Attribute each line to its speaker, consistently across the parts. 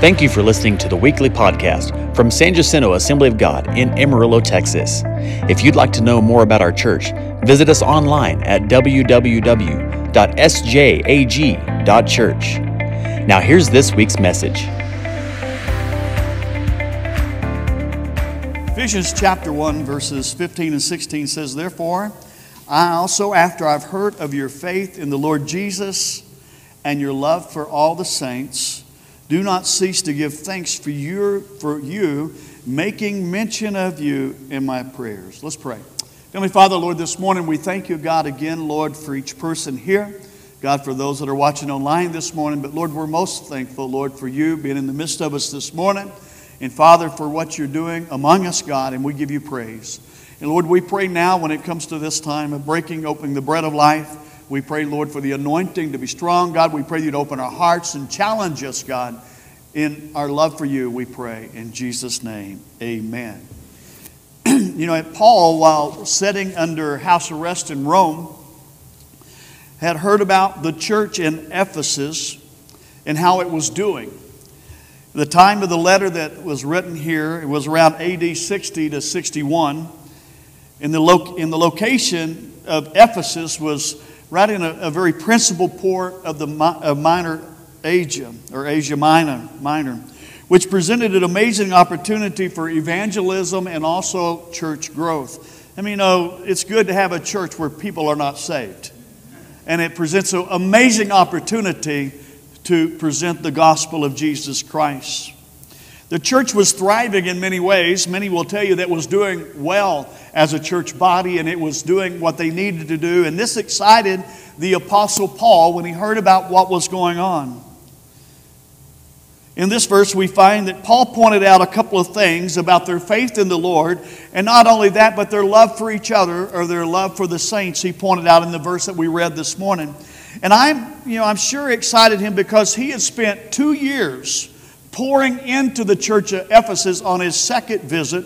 Speaker 1: Thank you for listening to the weekly podcast from San Jacinto Assembly of God in Amarillo, Texas. If you'd like to know more about our church, visit us online at www.sjag.church. Now, here's this week's message.
Speaker 2: Ephesians chapter 1, verses 15 and 16 says, Therefore, I also, after I've heard of your faith in the Lord Jesus and your love for all the saints, do not cease to give thanks for, your, for you, making mention of you in my prayers. Let's pray. Heavenly Father, Lord, this morning we thank you, God, again, Lord, for each person here. God, for those that are watching online this morning. But Lord, we're most thankful, Lord, for you being in the midst of us this morning. And Father, for what you're doing among us, God, and we give you praise. And Lord, we pray now when it comes to this time of breaking open the bread of life. We pray, Lord, for the anointing to be strong. God, we pray you'd open our hearts and challenge us, God, in our love for you, we pray. In Jesus' name, amen. you know, Paul, while sitting under house arrest in Rome, had heard about the church in Ephesus and how it was doing. The time of the letter that was written here, it was around AD 60 to 61. In the, lo- in the location of Ephesus was right in a, a very principal port of the of Minor Asia, or Asia Minor, Minor, which presented an amazing opportunity for evangelism and also church growth. I mean, know, it's good to have a church where people are not saved. And it presents an amazing opportunity to present the gospel of Jesus Christ. The church was thriving in many ways. Many will tell you that was doing well as a church body and it was doing what they needed to do. And this excited the Apostle Paul when he heard about what was going on. In this verse, we find that Paul pointed out a couple of things about their faith in the Lord, and not only that, but their love for each other or their love for the saints. He pointed out in the verse that we read this morning. And I'm, you know, I'm sure excited him because he had spent two years pouring into the church of Ephesus on his second visit.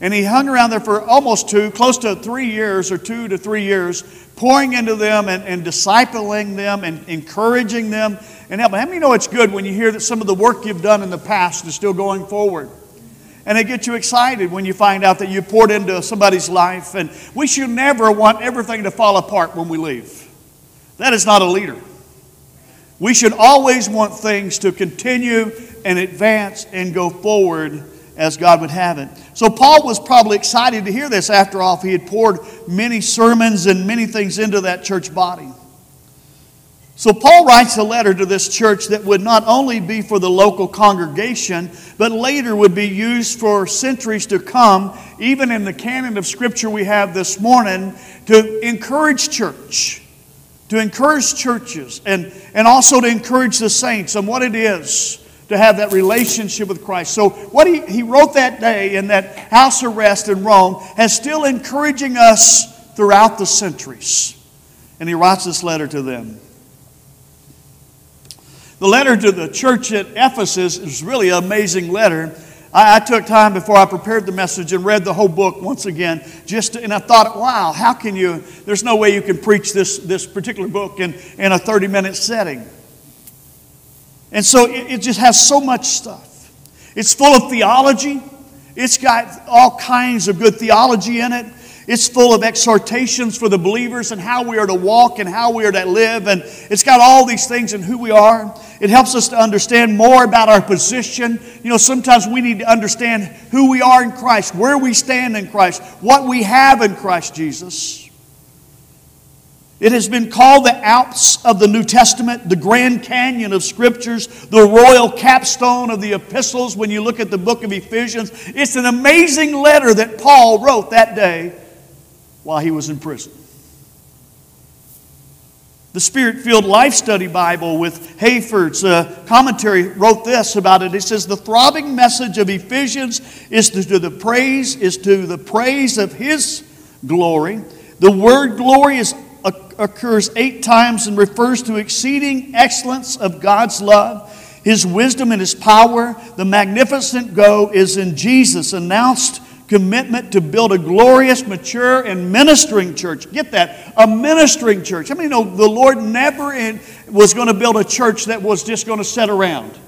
Speaker 2: And he hung around there for almost two, close to three years or two to three years, pouring into them and, and discipling them and encouraging them and helping. How many know it's good when you hear that some of the work you've done in the past is still going forward? And it gets you excited when you find out that you poured into somebody's life. And we should never want everything to fall apart when we leave. That is not a leader. We should always want things to continue and advance and go forward as God would have it. So Paul was probably excited to hear this after all. He had poured many sermons and many things into that church body. So Paul writes a letter to this church that would not only be for the local congregation, but later would be used for centuries to come, even in the canon of Scripture we have this morning, to encourage church to encourage churches and, and also to encourage the saints on what it is to have that relationship with Christ. So, what he, he wrote that day in that house arrest in Rome has still encouraging us throughout the centuries. And he writes this letter to them. The letter to the church at Ephesus is really an amazing letter. I, I, took time before I prepared the message and read the whole book once again. Just to, and I thought, wow, how can you? There's no way you can preach this, this particular book in, in a 30 minute setting. And so it, it just has so much stuff. It's full of theology. It's got all kinds of good theology in it. It's full of exhortations for the believers and how we are to walk and how we are to live. And it's got all these things and who we are. It helps us to understand more about our position. You know, sometimes we need to understand who we are in Christ, where we stand in Christ, what we have in Christ Jesus. It has been called the Alps of the New Testament, the Grand Canyon of Scriptures, the royal capstone of the epistles when you look at the book of Ephesians. It's an amazing letter that Paul wrote that day while he was in prison. The Spirit filled Life Study Bible with Hayford's uh, commentary wrote this about it. It says, The throbbing message of Ephesians is to, to the praise, is to the praise of His glory. The word glory is, uh, occurs eight times and refers to exceeding excellence of God's love, His wisdom and His power. The magnificent go is in Jesus, announced commitment to build a glorious, mature, and ministering church. Get that? A ministering church. I mean, know, the Lord never in, was going to build a church that was just going to sit around.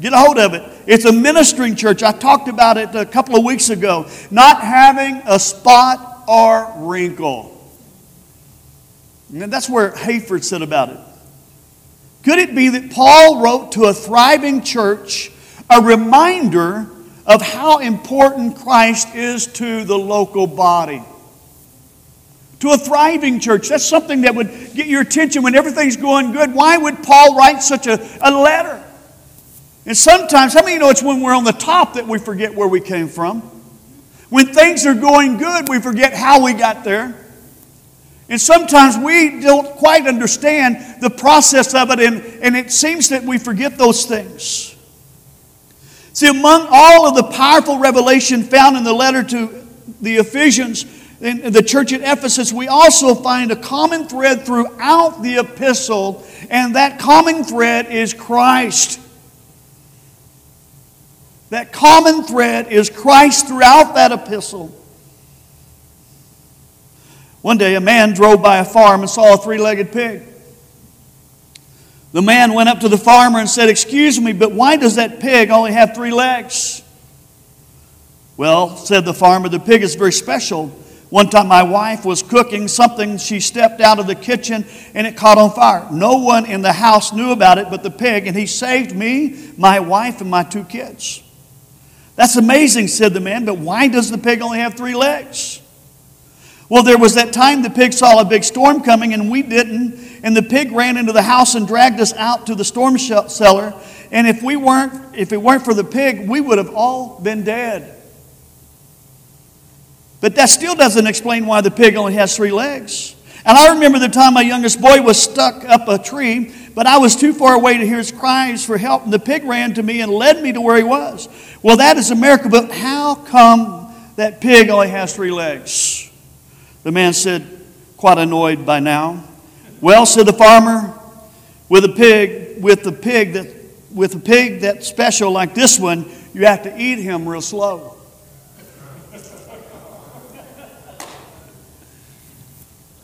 Speaker 2: Get a hold of it. It's a ministering church. I talked about it a couple of weeks ago. Not having a spot or wrinkle. And that's where Hayford said about it. Could it be that Paul wrote to a thriving church a reminder of how important Christ is to the local body? To a thriving church. That's something that would get your attention when everything's going good. Why would Paul write such a, a letter? And sometimes, how many you know it's when we're on the top that we forget where we came from? When things are going good, we forget how we got there. And sometimes we don't quite understand the process of it, and, and it seems that we forget those things. See, among all of the powerful revelation found in the letter to the Ephesians, in the church at Ephesus, we also find a common thread throughout the epistle, and that common thread is Christ. That common thread is Christ throughout that epistle. One day, a man drove by a farm and saw a three legged pig. The man went up to the farmer and said, Excuse me, but why does that pig only have three legs? Well, said the farmer, the pig is very special. One time my wife was cooking something. She stepped out of the kitchen and it caught on fire. No one in the house knew about it but the pig, and he saved me, my wife, and my two kids. That's amazing, said the man, but why does the pig only have three legs? Well, there was that time the pig saw a big storm coming and we didn't, and the pig ran into the house and dragged us out to the storm cellar. And if we weren't, if it weren't for the pig, we would have all been dead. But that still doesn't explain why the pig only has three legs. And I remember the time my youngest boy was stuck up a tree, but I was too far away to hear his cries for help, and the pig ran to me and led me to where he was. Well, that is a miracle, but how come that pig only has three legs? The man said, quite annoyed by now. Well, said the farmer, with a pig, with a pig that with a pig that's special like this one, you have to eat him real slow.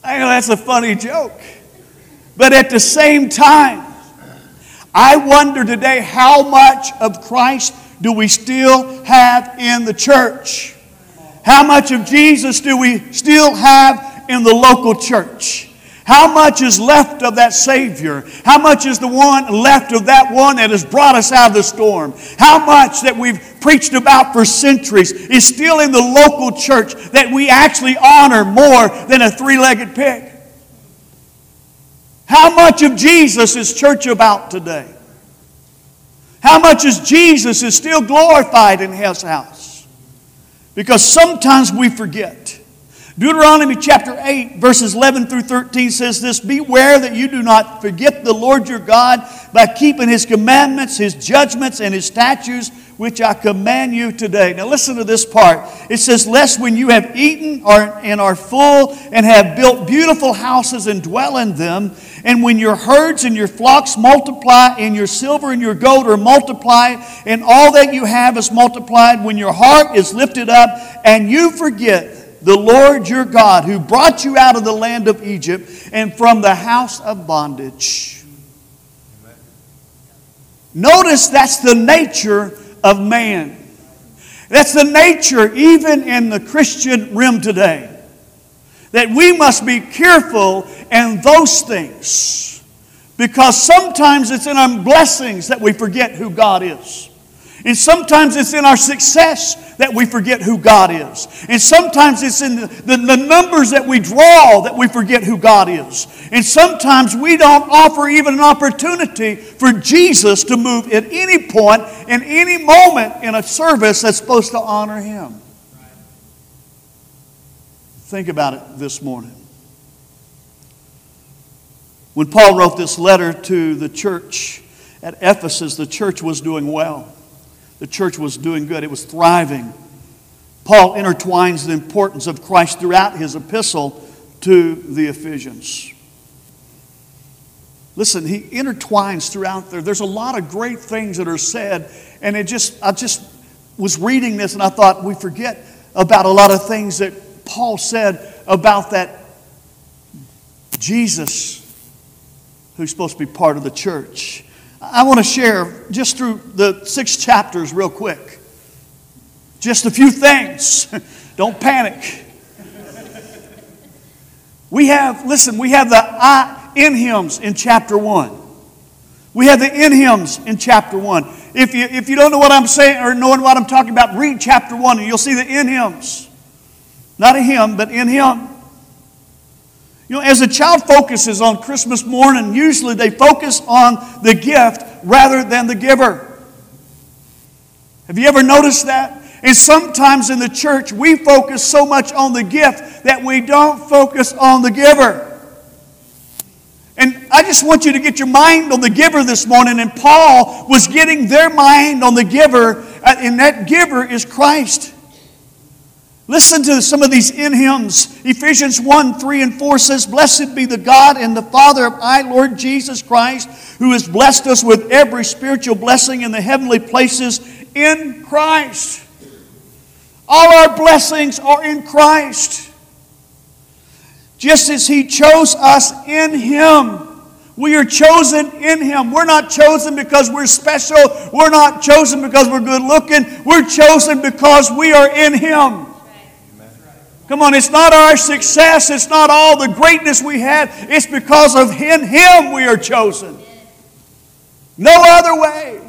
Speaker 2: I know that's a funny joke. But at the same time, I wonder today how much of Christ do we still have in the church? How much of Jesus do we still have in the local church? How much is left of that Savior? How much is the one left of that one that has brought us out of the storm? How much that we've preached about for centuries is still in the local church that we actually honor more than a three legged pig? How much of Jesus is church about today? How much is Jesus is still glorified in His house? Because sometimes we forget. Deuteronomy chapter 8, verses 11 through 13 says this Beware that you do not forget the Lord your God by keeping his commandments, his judgments, and his statutes, which I command you today. Now, listen to this part. It says, Lest when you have eaten and are full and have built beautiful houses and dwell in them, and when your herds and your flocks multiply, and your silver and your gold are multiplied, and all that you have is multiplied, when your heart is lifted up, and you forget the Lord your God who brought you out of the land of Egypt and from the house of bondage. Notice that's the nature of man. That's the nature even in the Christian realm today. That we must be careful in those things. Because sometimes it's in our blessings that we forget who God is. And sometimes it's in our success that we forget who God is. And sometimes it's in the, the, the, numbers that we draw that we forget who God is. And sometimes we don't offer even an opportunity for Jesus to move at any point, in any moment in a service that's supposed to honor Him. Think about it this morning. When Paul wrote this letter to the church at Ephesus, the church was doing well the church was doing good, it was thriving. Paul intertwines the importance of Christ throughout his epistle to the Ephesians. Listen, he intertwines throughout there. There's a lot of great things that are said, and it just I just was reading this and I thought we forget about a lot of things that Paul said about that Jesus who's supposed to be part of the church. I want to share just through the six chapters, real quick. Just a few things. Don't panic. We have, listen, we have the I in hymns in chapter 1. We have the in hymns in chapter 1. If you, if you don't know what I'm saying or knowing what I'm talking about, read chapter 1 and you'll see the in hymns. Not a hymn, but in him. You know, as a child focuses on Christmas morning, usually they focus on the gift rather than the giver. Have you ever noticed that? And sometimes in the church, we focus so much on the gift that we don't focus on the giver. And I just want you to get your mind on the giver this morning. And Paul was getting their mind on the giver, uh, and that giver is Christ. Listen to some of these in hymns. Ephesians 1 3 and 4 says, Blessed be the God and the Father of our Lord Jesus Christ, who has blessed us with every spiritual blessing in the heavenly places in Christ. All our blessings are in Christ. Just as He chose us in Him. We are chosen in Him. We're not chosen because we're special. We're not chosen because we're good looking. We're chosen because we are in Him. Come on, it's not our success, it's not all the greatness we had, it's because of in Him we are chosen. No other way.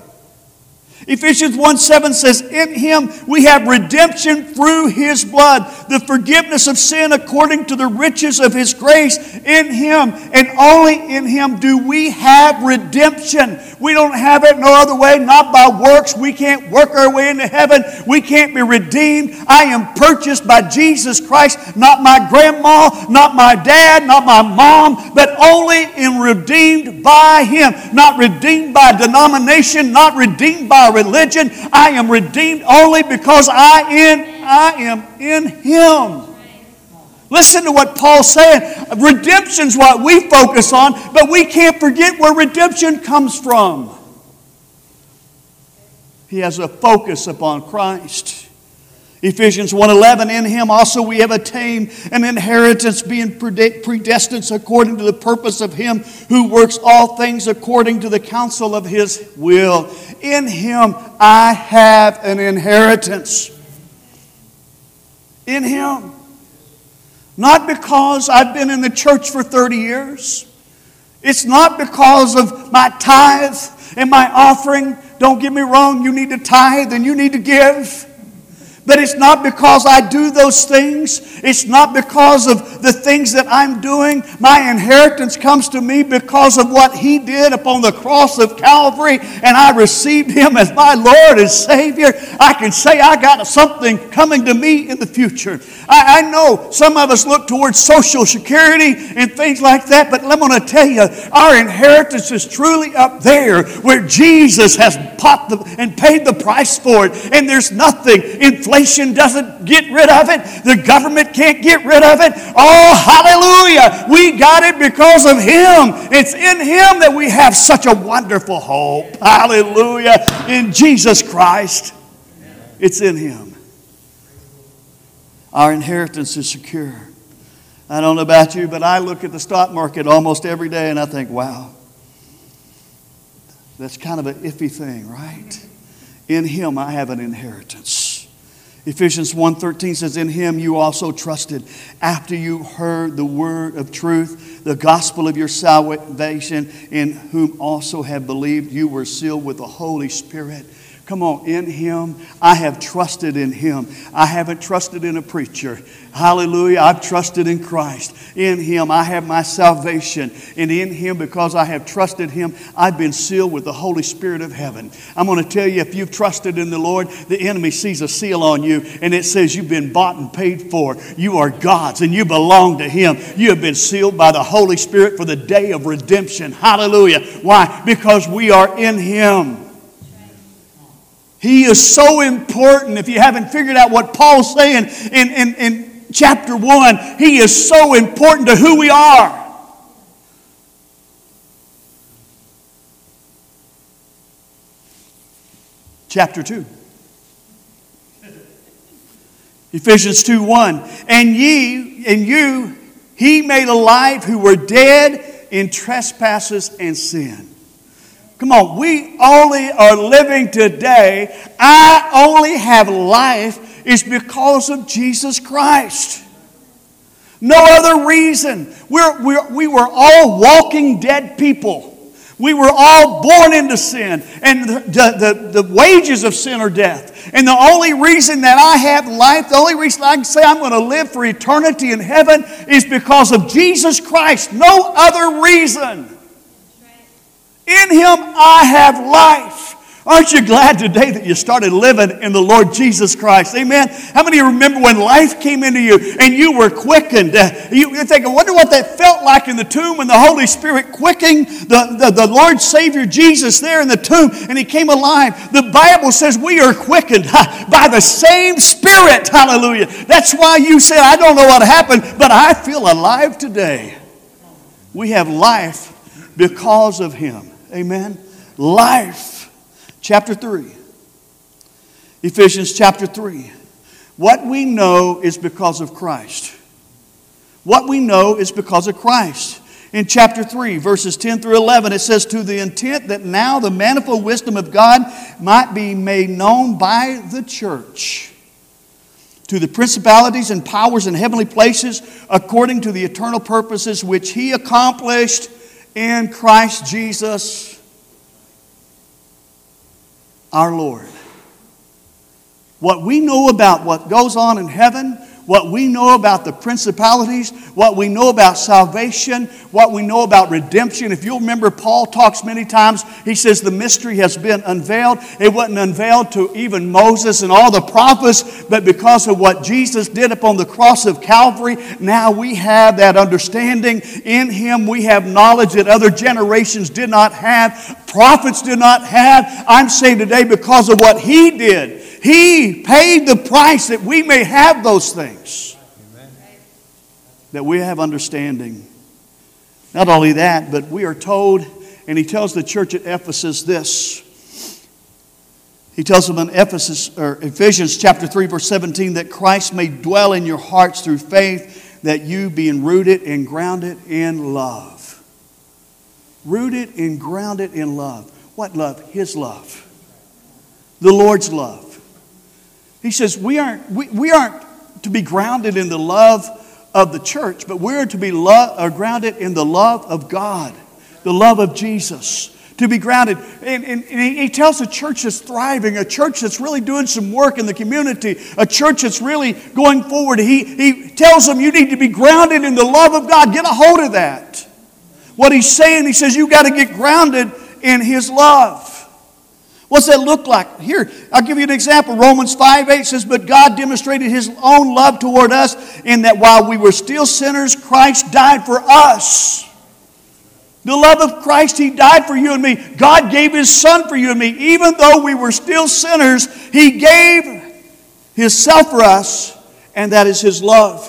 Speaker 2: Ephesians 1 7 says, In him we have redemption through his blood, the forgiveness of sin according to the riches of his grace. In him and only in him do we have redemption. We don't have it no other way, not by works. We can't work our way into heaven. We can't be redeemed. I am purchased by Jesus Christ, not my grandma, not my dad, not my mom, but only in redeemed by him. Not redeemed by denomination, not redeemed by religion. I am redeemed only because I, in, I am in Him. Listen to what Paul's saying. Redemption's what we focus on, but we can't forget where redemption comes from. He has a focus upon Christ. Ephesians 1:11 in him also we have attained an inheritance being predestined according to the purpose of him who works all things according to the counsel of his will. In him I have an inheritance. In him. Not because I've been in the church for 30 years. It's not because of my tithe and my offering. Don't get me wrong, you need to tithe and you need to give. But it's not because I do those things. It's not because of the things that I'm doing. My inheritance comes to me because of what He did upon the cross of Calvary, and I received Him as my Lord and Savior. I can say I got something coming to me in the future. I, I know some of us look towards Social Security and things like that, but I'm going to tell you, our inheritance is truly up there where Jesus has bought the, and paid the price for it, and there's nothing in Inflation doesn't get rid of it. The government can't get rid of it. Oh, hallelujah. We got it because of Him. It's in Him that we have such a wonderful hope. Hallelujah. In Jesus Christ. It's in Him. Our inheritance is secure. I don't know about you, but I look at the stock market almost every day and I think, wow, that's kind of an iffy thing, right? In Him, I have an inheritance. Ephesians 1:13 says in him you also trusted after you heard the word of truth the gospel of your salvation in whom also have believed you were sealed with the holy spirit Come on, in Him, I have trusted in Him. I haven't trusted in a preacher. Hallelujah. I've trusted in Christ. In Him, I have my salvation. And in Him, because I have trusted Him, I've been sealed with the Holy Spirit of heaven. I'm going to tell you, if you've trusted in the Lord, the enemy sees a seal on you and it says you've been bought and paid for. You are God's and you belong to Him. You have been sealed by the Holy Spirit for the day of redemption. Hallelujah. Why? Because we are in Him. He is so important. If you haven't figured out what Paul's saying in, in, in chapter 1, he is so important to who we are. Chapter 2. Ephesians 2 1. And ye, and you, he made alive who were dead in trespasses and sin Come on, we only are living today. I only have life is because of Jesus Christ. No other reason. We're, we're, we were all walking dead people. We were all born into sin, and the, the, the, wages of sin are death. And the only reason that I have life, the only reason I can say I'm going to live for eternity in heaven is because of Jesus Christ. No other reason. In Him I have life. Aren't you glad today that you started living in the Lord Jesus Christ? Amen. How many remember when life came into you and you were quickened? Uh, you, think, I wonder what that felt like in the tomb when the Holy Spirit quickened the, the, the Lord Savior Jesus there in the tomb and he came alive. The Bible says we are quickened by the same Spirit. Hallelujah. That's why you said, I don't know what happened, but I feel alive today. We have life because of Him. Amen. Life chapter 3. Ephesians chapter 3. What we know is because of Christ. What we know is because of Christ. In chapter 3, verses 10 through 11, it says, To the intent that now the manifold wisdom of God might be made known by the church, to the principalities and powers in heavenly places, according to the eternal purposes which He accomplished in Christ Jesus our Lord. What we know about what goes on in heaven what we know about the principalities, what we know about salvation, what we know about redemption. If you'll remember, Paul talks many times, he says the mystery has been unveiled. It wasn't unveiled to even Moses and all the prophets, but because of what Jesus did upon the cross of Calvary, now we have that understanding. In him, we have knowledge that other generations did not have, prophets did not have. I'm saying today because of what he did. He paid the price that we may have those things. Amen. That we have understanding. Not only that, but we are told, and he tells the church at Ephesus this. He tells them in Ephesus, or Ephesians chapter 3, verse 17, that Christ may dwell in your hearts through faith, that you being rooted and grounded in love. Rooted and grounded in love. What love? His love. The Lord's love. He says, we aren't, we, we aren't to be grounded in the love of the church, but we're to be lo- uh, grounded in the love of God, the love of Jesus. To be grounded. And, and, and he tells a church that's thriving, a church that's really doing some work in the community, a church that's really going forward. He, he tells them you need to be grounded in the love of God. Get a hold of that. What he's saying, he says you got to get grounded in his love. What's that look like? Here, I'll give you an example. Romans 5 8 says, But God demonstrated his own love toward us in that while we were still sinners, Christ died for us. The love of Christ, He died for you and me. God gave His Son for you and me. Even though we were still sinners, He gave Himself for us, and that is His love.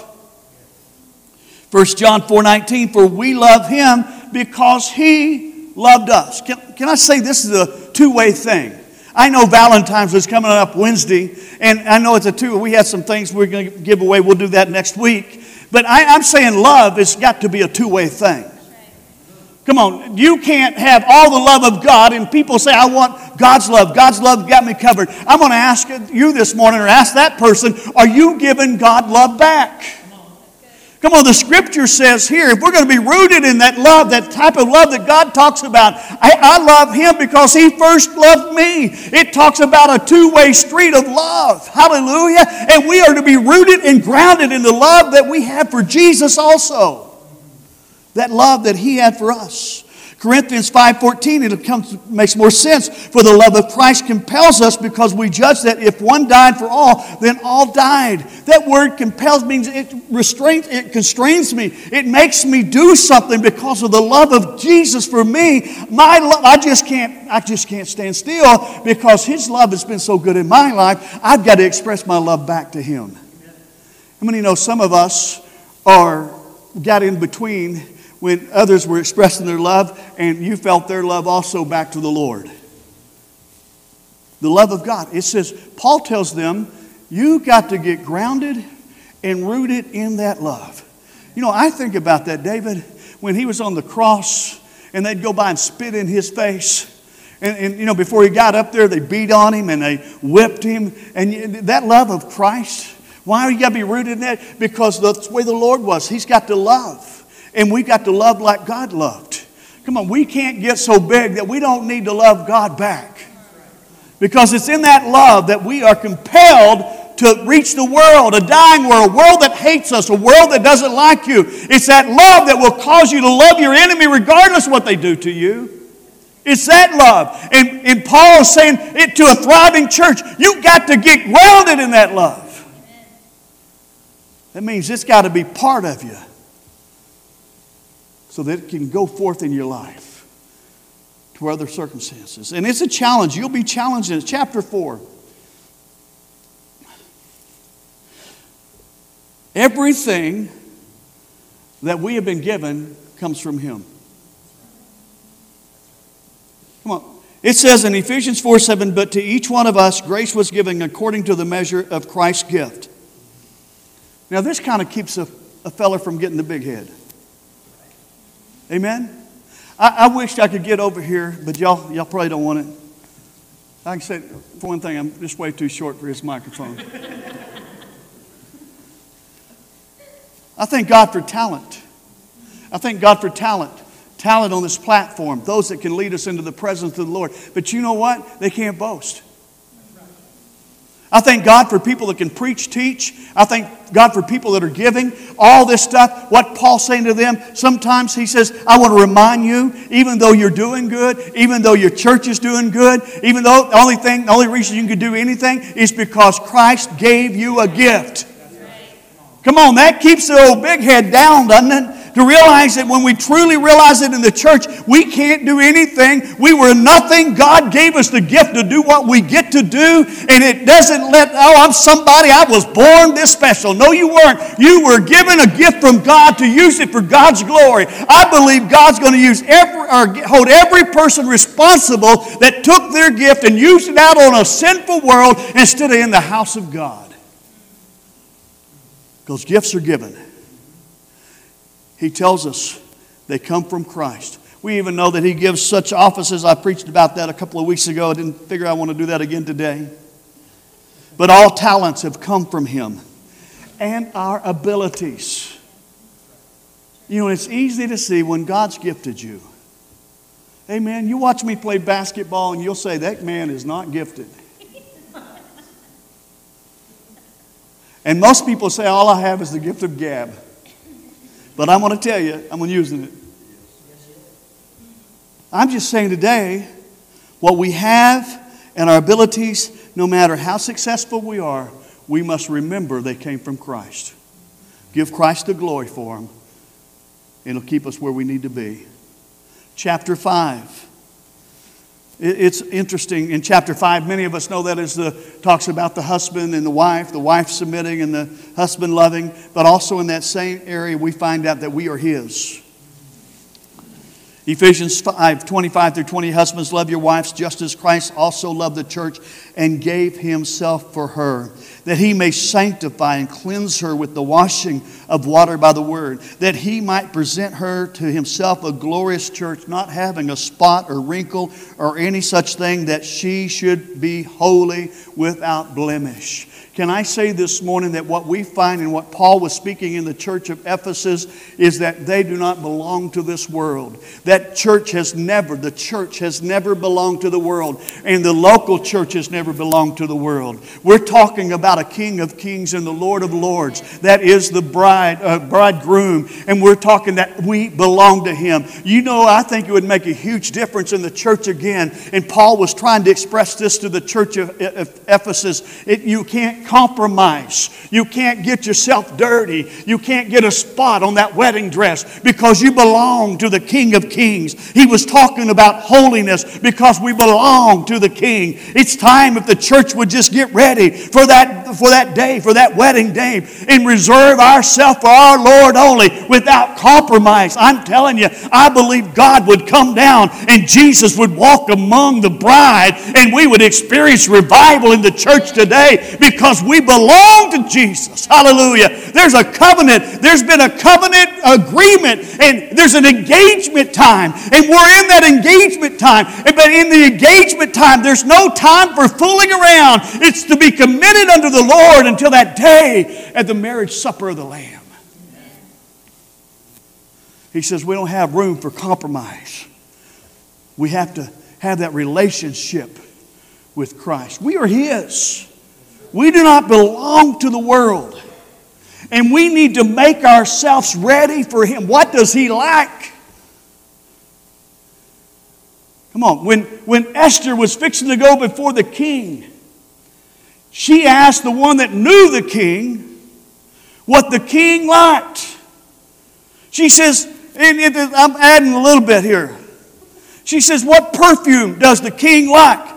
Speaker 2: 1 John 4 19, for we love Him because He loved us. Can, can I say this is a two way thing. I know Valentine's is coming up Wednesday, and I know it's a two. We have some things we're going to give away. We'll do that next week. But I, I'm saying love has got to be a two way thing. Come on, you can't have all the love of God, and people say, I want God's love. God's love got me covered. I'm going to ask you this morning, or ask that person, are you giving God love back? Come on, the scripture says here, if we're going to be rooted in that love, that type of love that God talks about, I, I love Him because He first loved me. It talks about a two way street of love. Hallelujah. And we are to be rooted and grounded in the love that we have for Jesus also. That love that He had for us. Corinthians 5.14, it comes, makes more sense. For the love of Christ compels us because we judge that if one died for all, then all died. That word compels means it restrains, it constrains me. It makes me do something because of the love of Jesus for me. My love, I just can't, I just can't stand still because his love has been so good in my life. I've got to express my love back to him. How many know some of us are got in between when others were expressing their love and you felt their love also back to the Lord. The love of God. It says, Paul tells them, you got to get grounded and rooted in that love. You know, I think about that, David, when he was on the cross and they'd go by and spit in his face And, and, you know, before he got up there, they beat on him and they whipped him. And that love of Christ, why are you got to be rooted in that? Because that's the way the Lord was. He's got to love. And we've got to love like God loved. Come on, we can't get so big that we don't need to love God back. Because it's in that love that we are compelled to reach the world, a dying world, a world that hates us, a world that doesn't like you. It's that love that will cause you to love your enemy regardless of what they do to you. It's that love. And, and Paul is saying it to a thriving church. You've got to get grounded in that love. That means it's got to be part of you so that it can go forth in your life to other circumstances. And it's a challenge. You'll be challenged in it. Chapter 4. Everything that we have been given comes from Him. Come on. It says in Ephesians 4 7, but to each one of us grace was given according to the measure of Christ's gift. Now, this kind of keeps a, a fella from getting the big head. Amen? I, I wished I could get over here, but y'all, y'all probably don't want it. I can say, for one thing, I'm just way too short for his microphone. I thank God for talent. I thank God for talent. Talent on this platform, those that can lead us into the presence of the Lord. But you know what? They can't boast. I thank God for people that can preach, teach. I thank God for people that are giving. All this stuff, what Paul's saying to them, sometimes he says, I want to remind you, even though you're doing good, even though your church is doing good, even though the only thing, the only reason you can do anything is because Christ gave you a gift. Come on, that keeps the old big head down, doesn't it? To realize that when we truly realize it in the church, we can't do anything. We were nothing. God gave us the gift to do what we get to do, and it doesn't let, oh, I'm somebody, I was born this special. No, you weren't. You were given a gift from God to use it for God's glory. I believe God's going to use every, or hold every person responsible that took their gift and used it out on a sinful world instead of in the house of God. Because gifts are given. He tells us they come from Christ. We even know that He gives such offices. I preached about that a couple of weeks ago. I didn't figure I want to do that again today. But all talents have come from Him and our abilities. You know, it's easy to see when God's gifted you. Amen. You watch me play basketball and you'll say, that man is not gifted. and most people say, all I have is the gift of gab. But I'm going to tell you, I'm using it. I'm just saying today, what we have and our abilities, no matter how successful we are, we must remember they came from Christ. Give Christ the glory for them. And it'll keep us where we need to be. Chapter 5. It's interesting in chapter 5, many of us know that as the talks about the husband and the wife, the wife submitting and the husband loving, but also in that same area we find out that we are his. Ephesians 5 25 through 20 Husbands, love your wives just as Christ also loved the church and gave himself for her, that he may sanctify and cleanse her with the washing of water by the word, that he might present her to himself a glorious church, not having a spot or wrinkle or any such thing, that she should be holy without blemish. Can I say this morning that what we find and what Paul was speaking in the church of Ephesus is that they do not belong to this world. That church has never, the church has never belonged to the world, and the local church has never belonged to the world. We're talking about a King of Kings and the Lord of Lords. That is the bride, uh, bridegroom, and we're talking that we belong to Him. You know, I think it would make a huge difference in the church again, and Paul was trying to express this to the church of Ephesus. It, you can't compromise. You can't get yourself dirty. You can't get a spot on that wedding dress because you belong to the King of Kings. He was talking about holiness because we belong to the King. It's time if the church would just get ready for that, for that day, for that wedding day, and reserve ourselves for our Lord only without compromise. I'm telling you, I believe God would come down and Jesus would walk among the bride and we would experience revival in the church today because we belong to Jesus. Hallelujah. There's a covenant. There's been a covenant agreement and there's an engagement time time, and we're in that engagement time. But in the engagement time, there's no time for fooling around. It's to be committed unto the Lord until that day at the marriage supper of the Lamb. He says we don't have room for compromise. We have to have that relationship with Christ. We are His. We do not belong to the world. And we need to make ourselves ready for Him. What does He like? Come on, when, when Esther was fixing to go before the king, she asked the one that knew the king what the king liked. She says, and I'm adding a little bit here. She says, What perfume does the king like?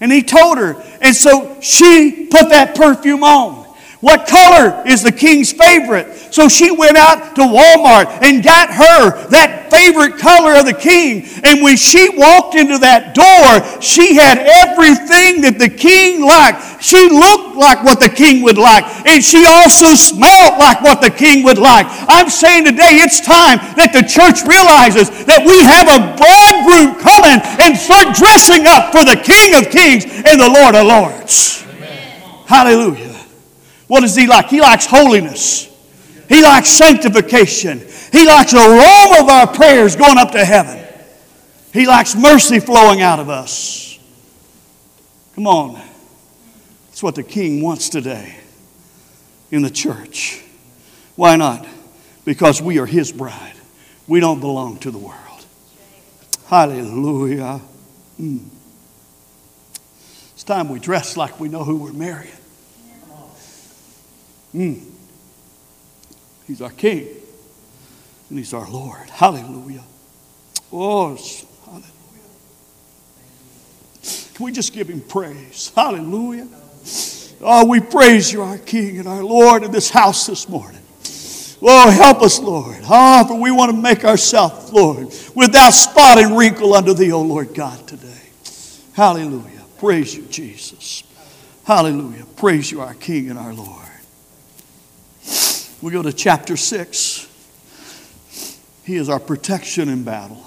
Speaker 2: And he told her. And so she put that perfume on. What color is the king's favorite? So she went out to Walmart and got her that favorite color of the king. And when she walked into that door, she had everything that the king liked. She looked like what the king would like. And she also smelled like what the king would like. I'm saying today it's time that the church realizes that we have a bridegroom coming and start dressing up for the king of kings and the lord of lords. Amen. Hallelujah. What does he like? He likes holiness. He likes sanctification. He likes a aroma of our prayers going up to heaven. He likes mercy flowing out of us. Come on. That's what the king wants today in the church. Why not? Because we are his bride. We don't belong to the world. Hallelujah. Mm. It's time we dress like we know who we're marrying. Mm. He's our King and He's our Lord. Hallelujah. Oh, hallelujah. Can we just give Him praise? Hallelujah. Oh, we praise you, our King and our Lord, in this house this morning. Oh, help us, Lord. Ah, oh, for we want to make ourselves, Lord, without spot and wrinkle unto thee, O Lord God, today. Hallelujah. Praise you, Jesus. Hallelujah. Praise you, our King and our Lord. We go to chapter 6. He is our protection in battle.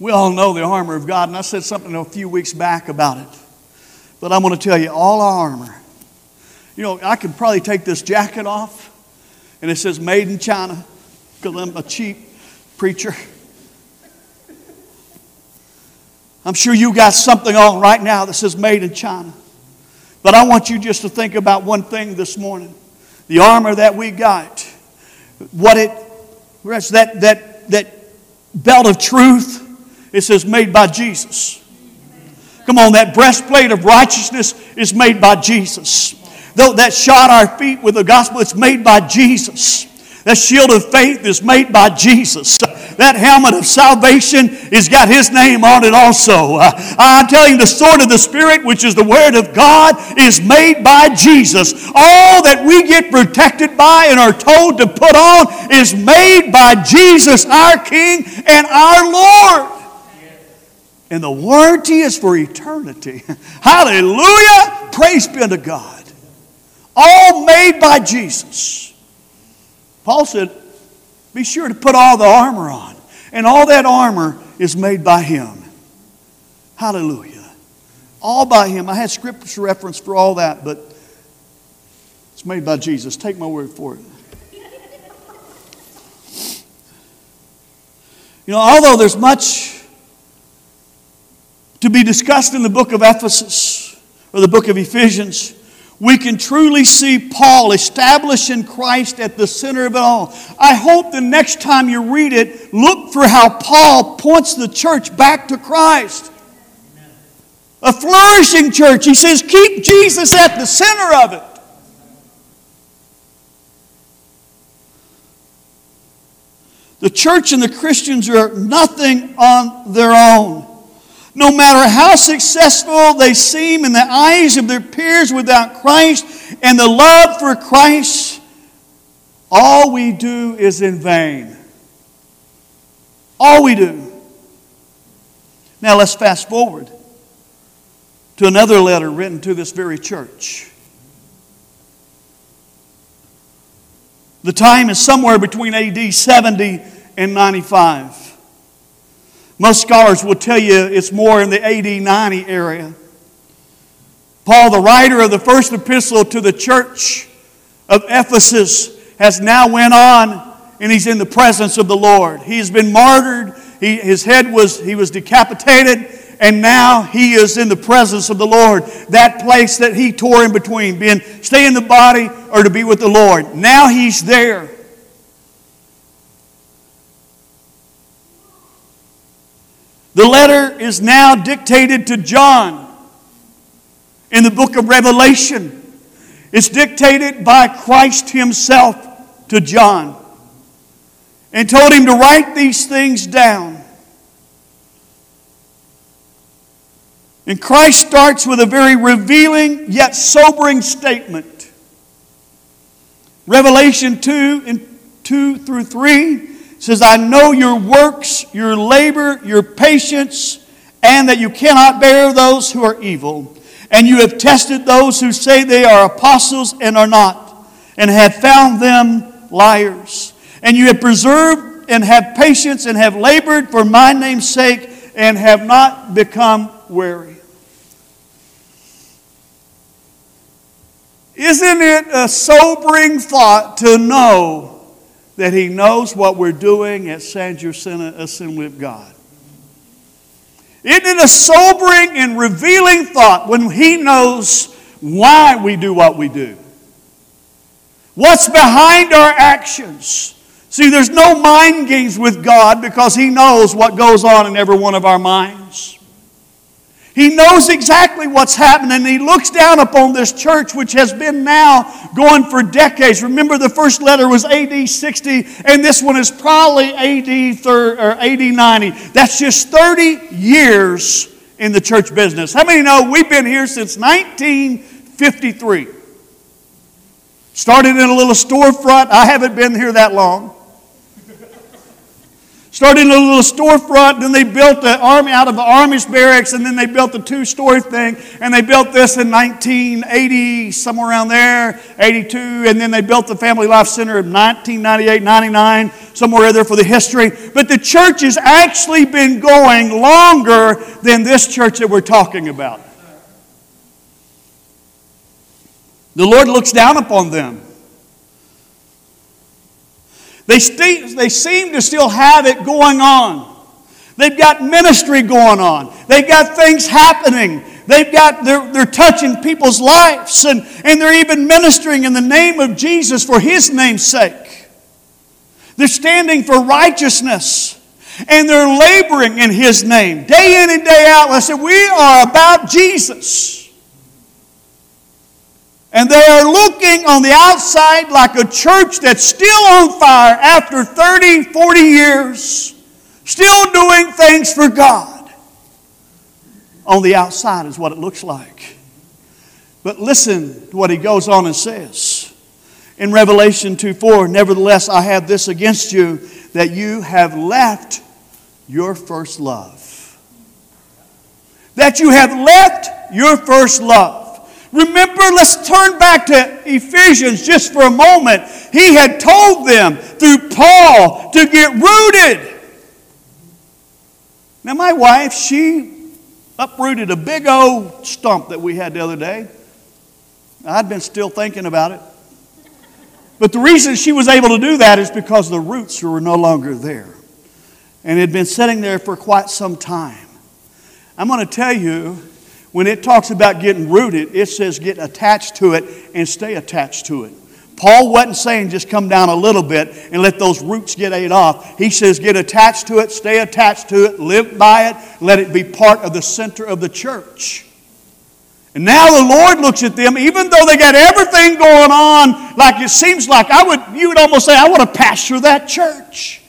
Speaker 2: We all know the armor of God, and I said something a few weeks back about it. But I'm going to tell you, all our armor. You know, I could probably take this jacket off, and it says made in China, because I'm a cheap preacher. I'm sure you got something on right now that says made in China. But I want you just to think about one thing this morning the armor that we got, what it, that, that, that belt of truth, it says made by Jesus. Come on, that breastplate of righteousness is made by Jesus. Though that shod our feet with the gospel, it's made by Jesus. That shield of faith is made by Jesus. That helmet of salvation has got His name on it also. Uh, I'm telling you, the sword of the Spirit, which is the Word of God, is made by Jesus. All that we get protected by and are told to put on is made by Jesus, our King and our Lord. And the warranty is for eternity. Hallelujah! Praise be to God. All made by Jesus. Paul said, Be sure to put all the armor on. And all that armor is made by Him. Hallelujah. All by Him. I had scripture reference for all that, but it's made by Jesus. Take my word for it. You know, although there's much to be discussed in the book of Ephesus or the book of Ephesians, we can truly see Paul establishing Christ at the center of it all. I hope the next time you read it, look for how Paul points the church back to Christ. A flourishing church. He says, keep Jesus at the center of it. The church and the Christians are nothing on their own. No matter how successful they seem in the eyes of their peers without Christ and the love for Christ, all we do is in vain. All we do. Now let's fast forward to another letter written to this very church. The time is somewhere between AD 70 and 95. Most scholars will tell you it's more in the AD 90 area. Paul, the writer of the first epistle to the church of Ephesus, has now went on and he's in the presence of the Lord. He has been martyred. He, his head was, he was decapitated and now he is in the presence of the Lord. That place that he tore in between, being stay in the body or to be with the Lord. Now he's there. The letter is now dictated to John in the book of Revelation. It's dictated by Christ Himself to John and told him to write these things down. And Christ starts with a very revealing yet sobering statement. Revelation 2 and 2 through 3 says, I know your works, your labor, your patience, and that you cannot bear those who are evil. And you have tested those who say they are apostles and are not, and have found them liars. And you have preserved and have patience and have labored for my name's sake and have not become weary. Isn't it a sobering thought to know that He knows what we're doing at San Jacinto uh, Assembly of God? Isn't it a sobering and revealing thought when He knows why we do what we do? What's behind our actions? See, there's no mind games with God because He knows what goes on in every one of our minds. He knows exactly what's happening. And he looks down upon this church, which has been now going for decades. Remember, the first letter was AD 60, and this one is probably AD, or AD 90. That's just 30 years in the church business. How many know we've been here since 1953? Started in a little storefront. I haven't been here that long. Started in a little storefront, then they built the army out of the Amish barracks, and then they built the two story thing, and they built this in 1980, somewhere around there, 82, and then they built the Family Life Center in 1998, 99, somewhere there for the history. But the church has actually been going longer than this church that we're talking about. The Lord looks down upon them. They, st- they seem to still have it going on. They've got ministry going on. They've got things happening. They've got, they're, they're touching people's lives and, and they're even ministering in the name of Jesus for His name's sake. They're standing for righteousness and they're laboring in His name day in and day out. I said, We are about Jesus. And they are looking on the outside like a church that's still on fire after 30, 40 years, still doing things for God. On the outside is what it looks like. But listen to what he goes on and says. In Revelation 2 4, nevertheless, I have this against you, that you have left your first love. That you have left your first love. Remember, let's turn back to Ephesians just for a moment. He had told them through Paul to get rooted. Now, my wife, she uprooted a big old stump that we had the other day. I'd been still thinking about it. But the reason she was able to do that is because the roots were no longer there. And had been sitting there for quite some time. I'm going to tell you when it talks about getting rooted, it says get attached to it and stay attached to it. Paul wasn't saying just come down a little bit and let those roots get ate off. He says get attached to it, stay attached to it, live by it, let it be part of the center of the church. And now the Lord looks at them, even though they got everything going on, like it seems like I would, you would almost say, I want to pastor that church.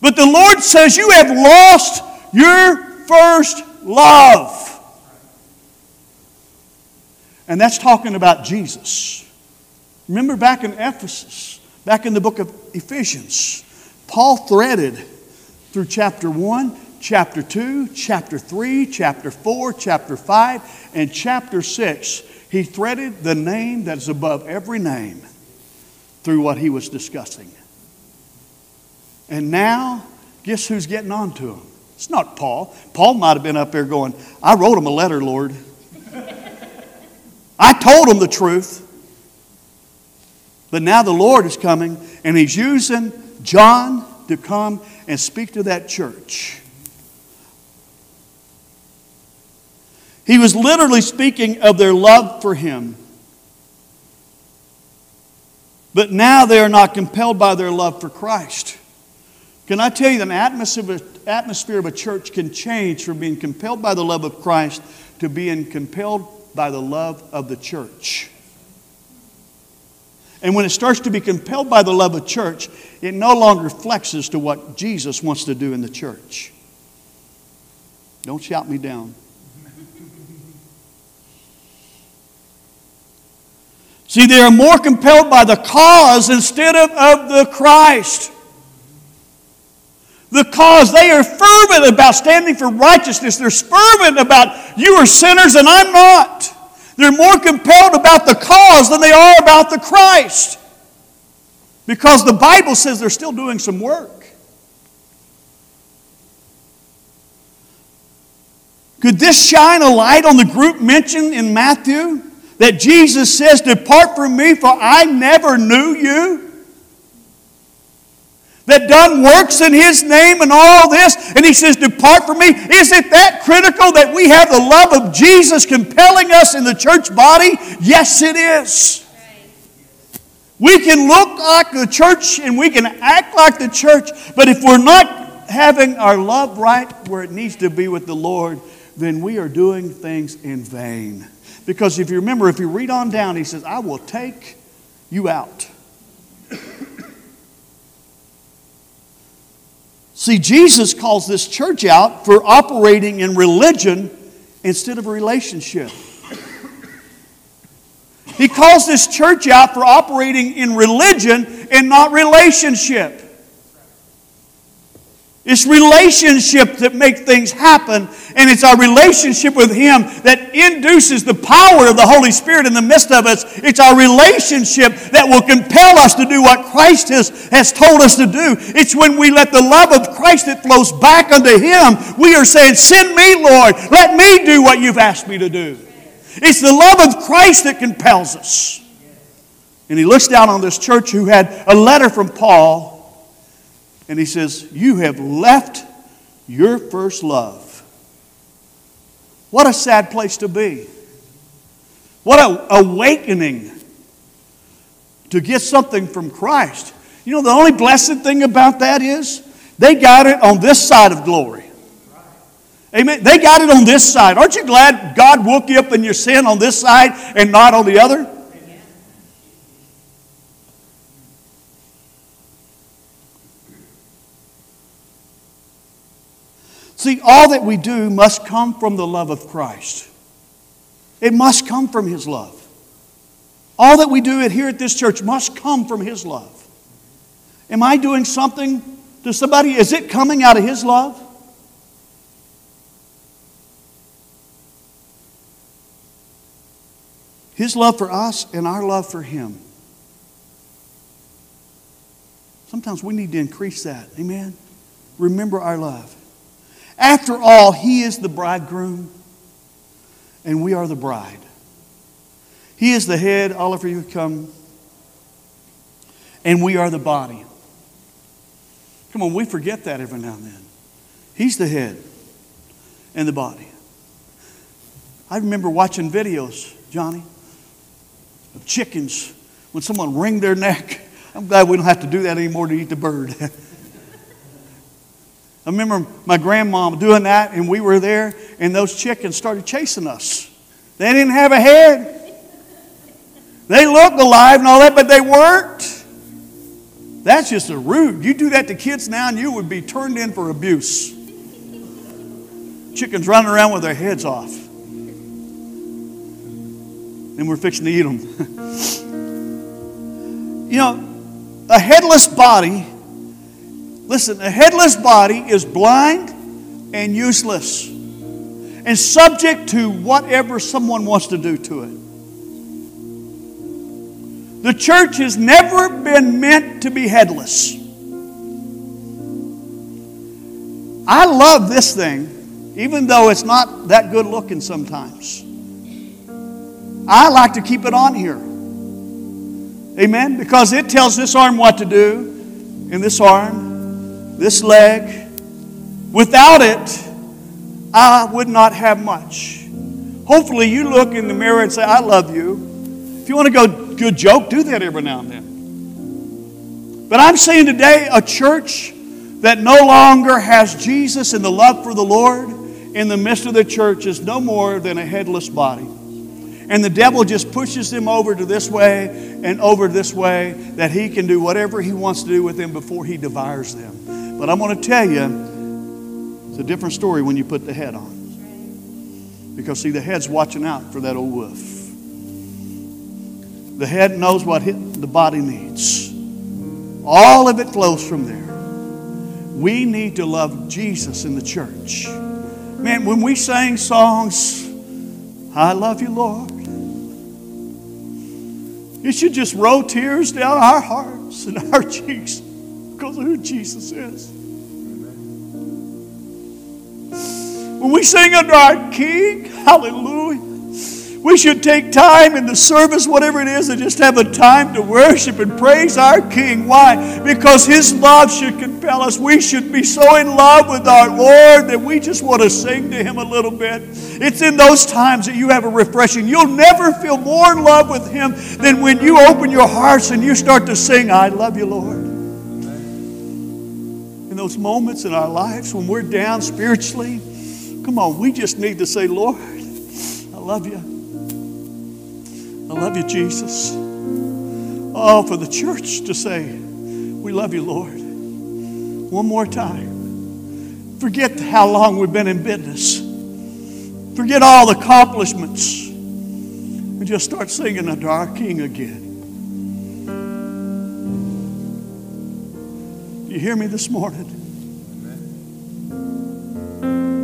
Speaker 2: But the Lord says, You have lost your first love. And that's talking about Jesus. Remember back in Ephesus, back in the book of Ephesians, Paul threaded through chapter 1, chapter 2, chapter 3, chapter 4, chapter 5, and chapter 6. He threaded the name that is above every name through what he was discussing. And now, guess who's getting on to him? It's not Paul. Paul might have been up there going, I wrote him a letter, Lord. I told him the truth. But now the Lord is coming and he's using John to come and speak to that church. He was literally speaking of their love for him. But now they are not compelled by their love for Christ. Can I tell you, the atmosphere of a church can change from being compelled by the love of Christ to being compelled by the love of the church. And when it starts to be compelled by the love of church, it no longer flexes to what Jesus wants to do in the church. Don't shout me down. See, they are more compelled by the cause instead of, of the Christ. The cause, they are fervent about standing for righteousness. They're fervent about you are sinners and I'm not. They're more compelled about the cause than they are about the Christ. Because the Bible says they're still doing some work. Could this shine a light on the group mentioned in Matthew? that Jesus says, Depart from me, for I never knew you? That done works in His name and all this, and He says, Depart from me. Is it that critical that we have the love of Jesus compelling us in the church body? Yes, it is. We can look like the church and we can act like the church, but if we're not having our love right where it needs to be with the Lord, then we are doing things in vain. Because if you remember, if you read on down, he says, I will take you out. See, Jesus calls this church out for operating in religion instead of relationship. He calls this church out for operating in religion and not relationship. It's relationship that make things happen, and it's our relationship with Him that induces the power of the Holy Spirit in the midst of us. It's our relationship that will compel us to do what Christ has, has told us to do. It's when we let the love of Christ that flows back unto Him, we are saying, Send me, Lord. Let me do what you've asked me to do. It's the love of Christ that compels us. And he looks down on this church who had a letter from Paul and he says, You have left your first love. What a sad place to be. What an awakening to get something from Christ. You know, the only blessed thing about that is they got it on this side of glory. Amen. They got it on this side. Aren't you glad God woke you up in your sin on this side and not on the other? See, all that we do must come from the love of Christ. It must come from His love. All that we do here at this church must come from His love. Am I doing something to somebody? Is it coming out of His love? His love for us and our love for Him. Sometimes we need to increase that. Amen? Remember our love. After all, He is the bridegroom, and we are the bride. He is the head, all of you come, and we are the body. Come on, we forget that every now and then. He's the head and the body. I remember watching videos, Johnny, of chickens when someone wringed their neck. I'm glad we don't have to do that anymore to eat the bird. I remember my grandma doing that, and we were there, and those chickens started chasing us. They didn't have a head. They looked alive and all that, but they weren't. That's just a rude. You do that to kids now, and you would be turned in for abuse. Chickens running around with their heads off. And we're fixing to eat them. you know, a headless body Listen, a headless body is blind and useless and subject to whatever someone wants to do to it. The church has never been meant to be headless. I love this thing, even though it's not that good looking sometimes. I like to keep it on here. Amen? Because it tells this arm what to do, and this arm, this leg. Without it, I would not have much. Hopefully, you look in the mirror and say, I love you. If you want to go good joke, do that every now and then. But I'm saying today, a church that no longer has Jesus and the love for the Lord in the midst of the church is no more than a headless body. And the devil just pushes them over to this way and over this way that he can do whatever he wants to do with them before he devours them. But I'm going to tell you, it's a different story when you put the head on. Because, see, the head's watching out for that old wolf. The head knows what the body needs, all of it flows from there. We need to love Jesus in the church. Man, when we sang songs, I love you, Lord, it should just roll tears down our hearts and our cheeks because of who Jesus is. When we sing under our King, hallelujah. We should take time in the service, whatever it is, and just have a time to worship and praise our King. Why? Because His love should compel us. We should be so in love with our Lord that we just want to sing to Him a little bit. It's in those times that you have a refreshing. You'll never feel more in love with Him than when you open your hearts and you start to sing, I love you, Lord. In those moments in our lives when we're down spiritually, come on, we just need to say, Lord, I love you. I love you, Jesus. Oh, for the church to say, We love you, Lord. One more time. Forget how long we've been in business. Forget all the accomplishments. And just start singing under our King again. Do you hear me this morning? Amen.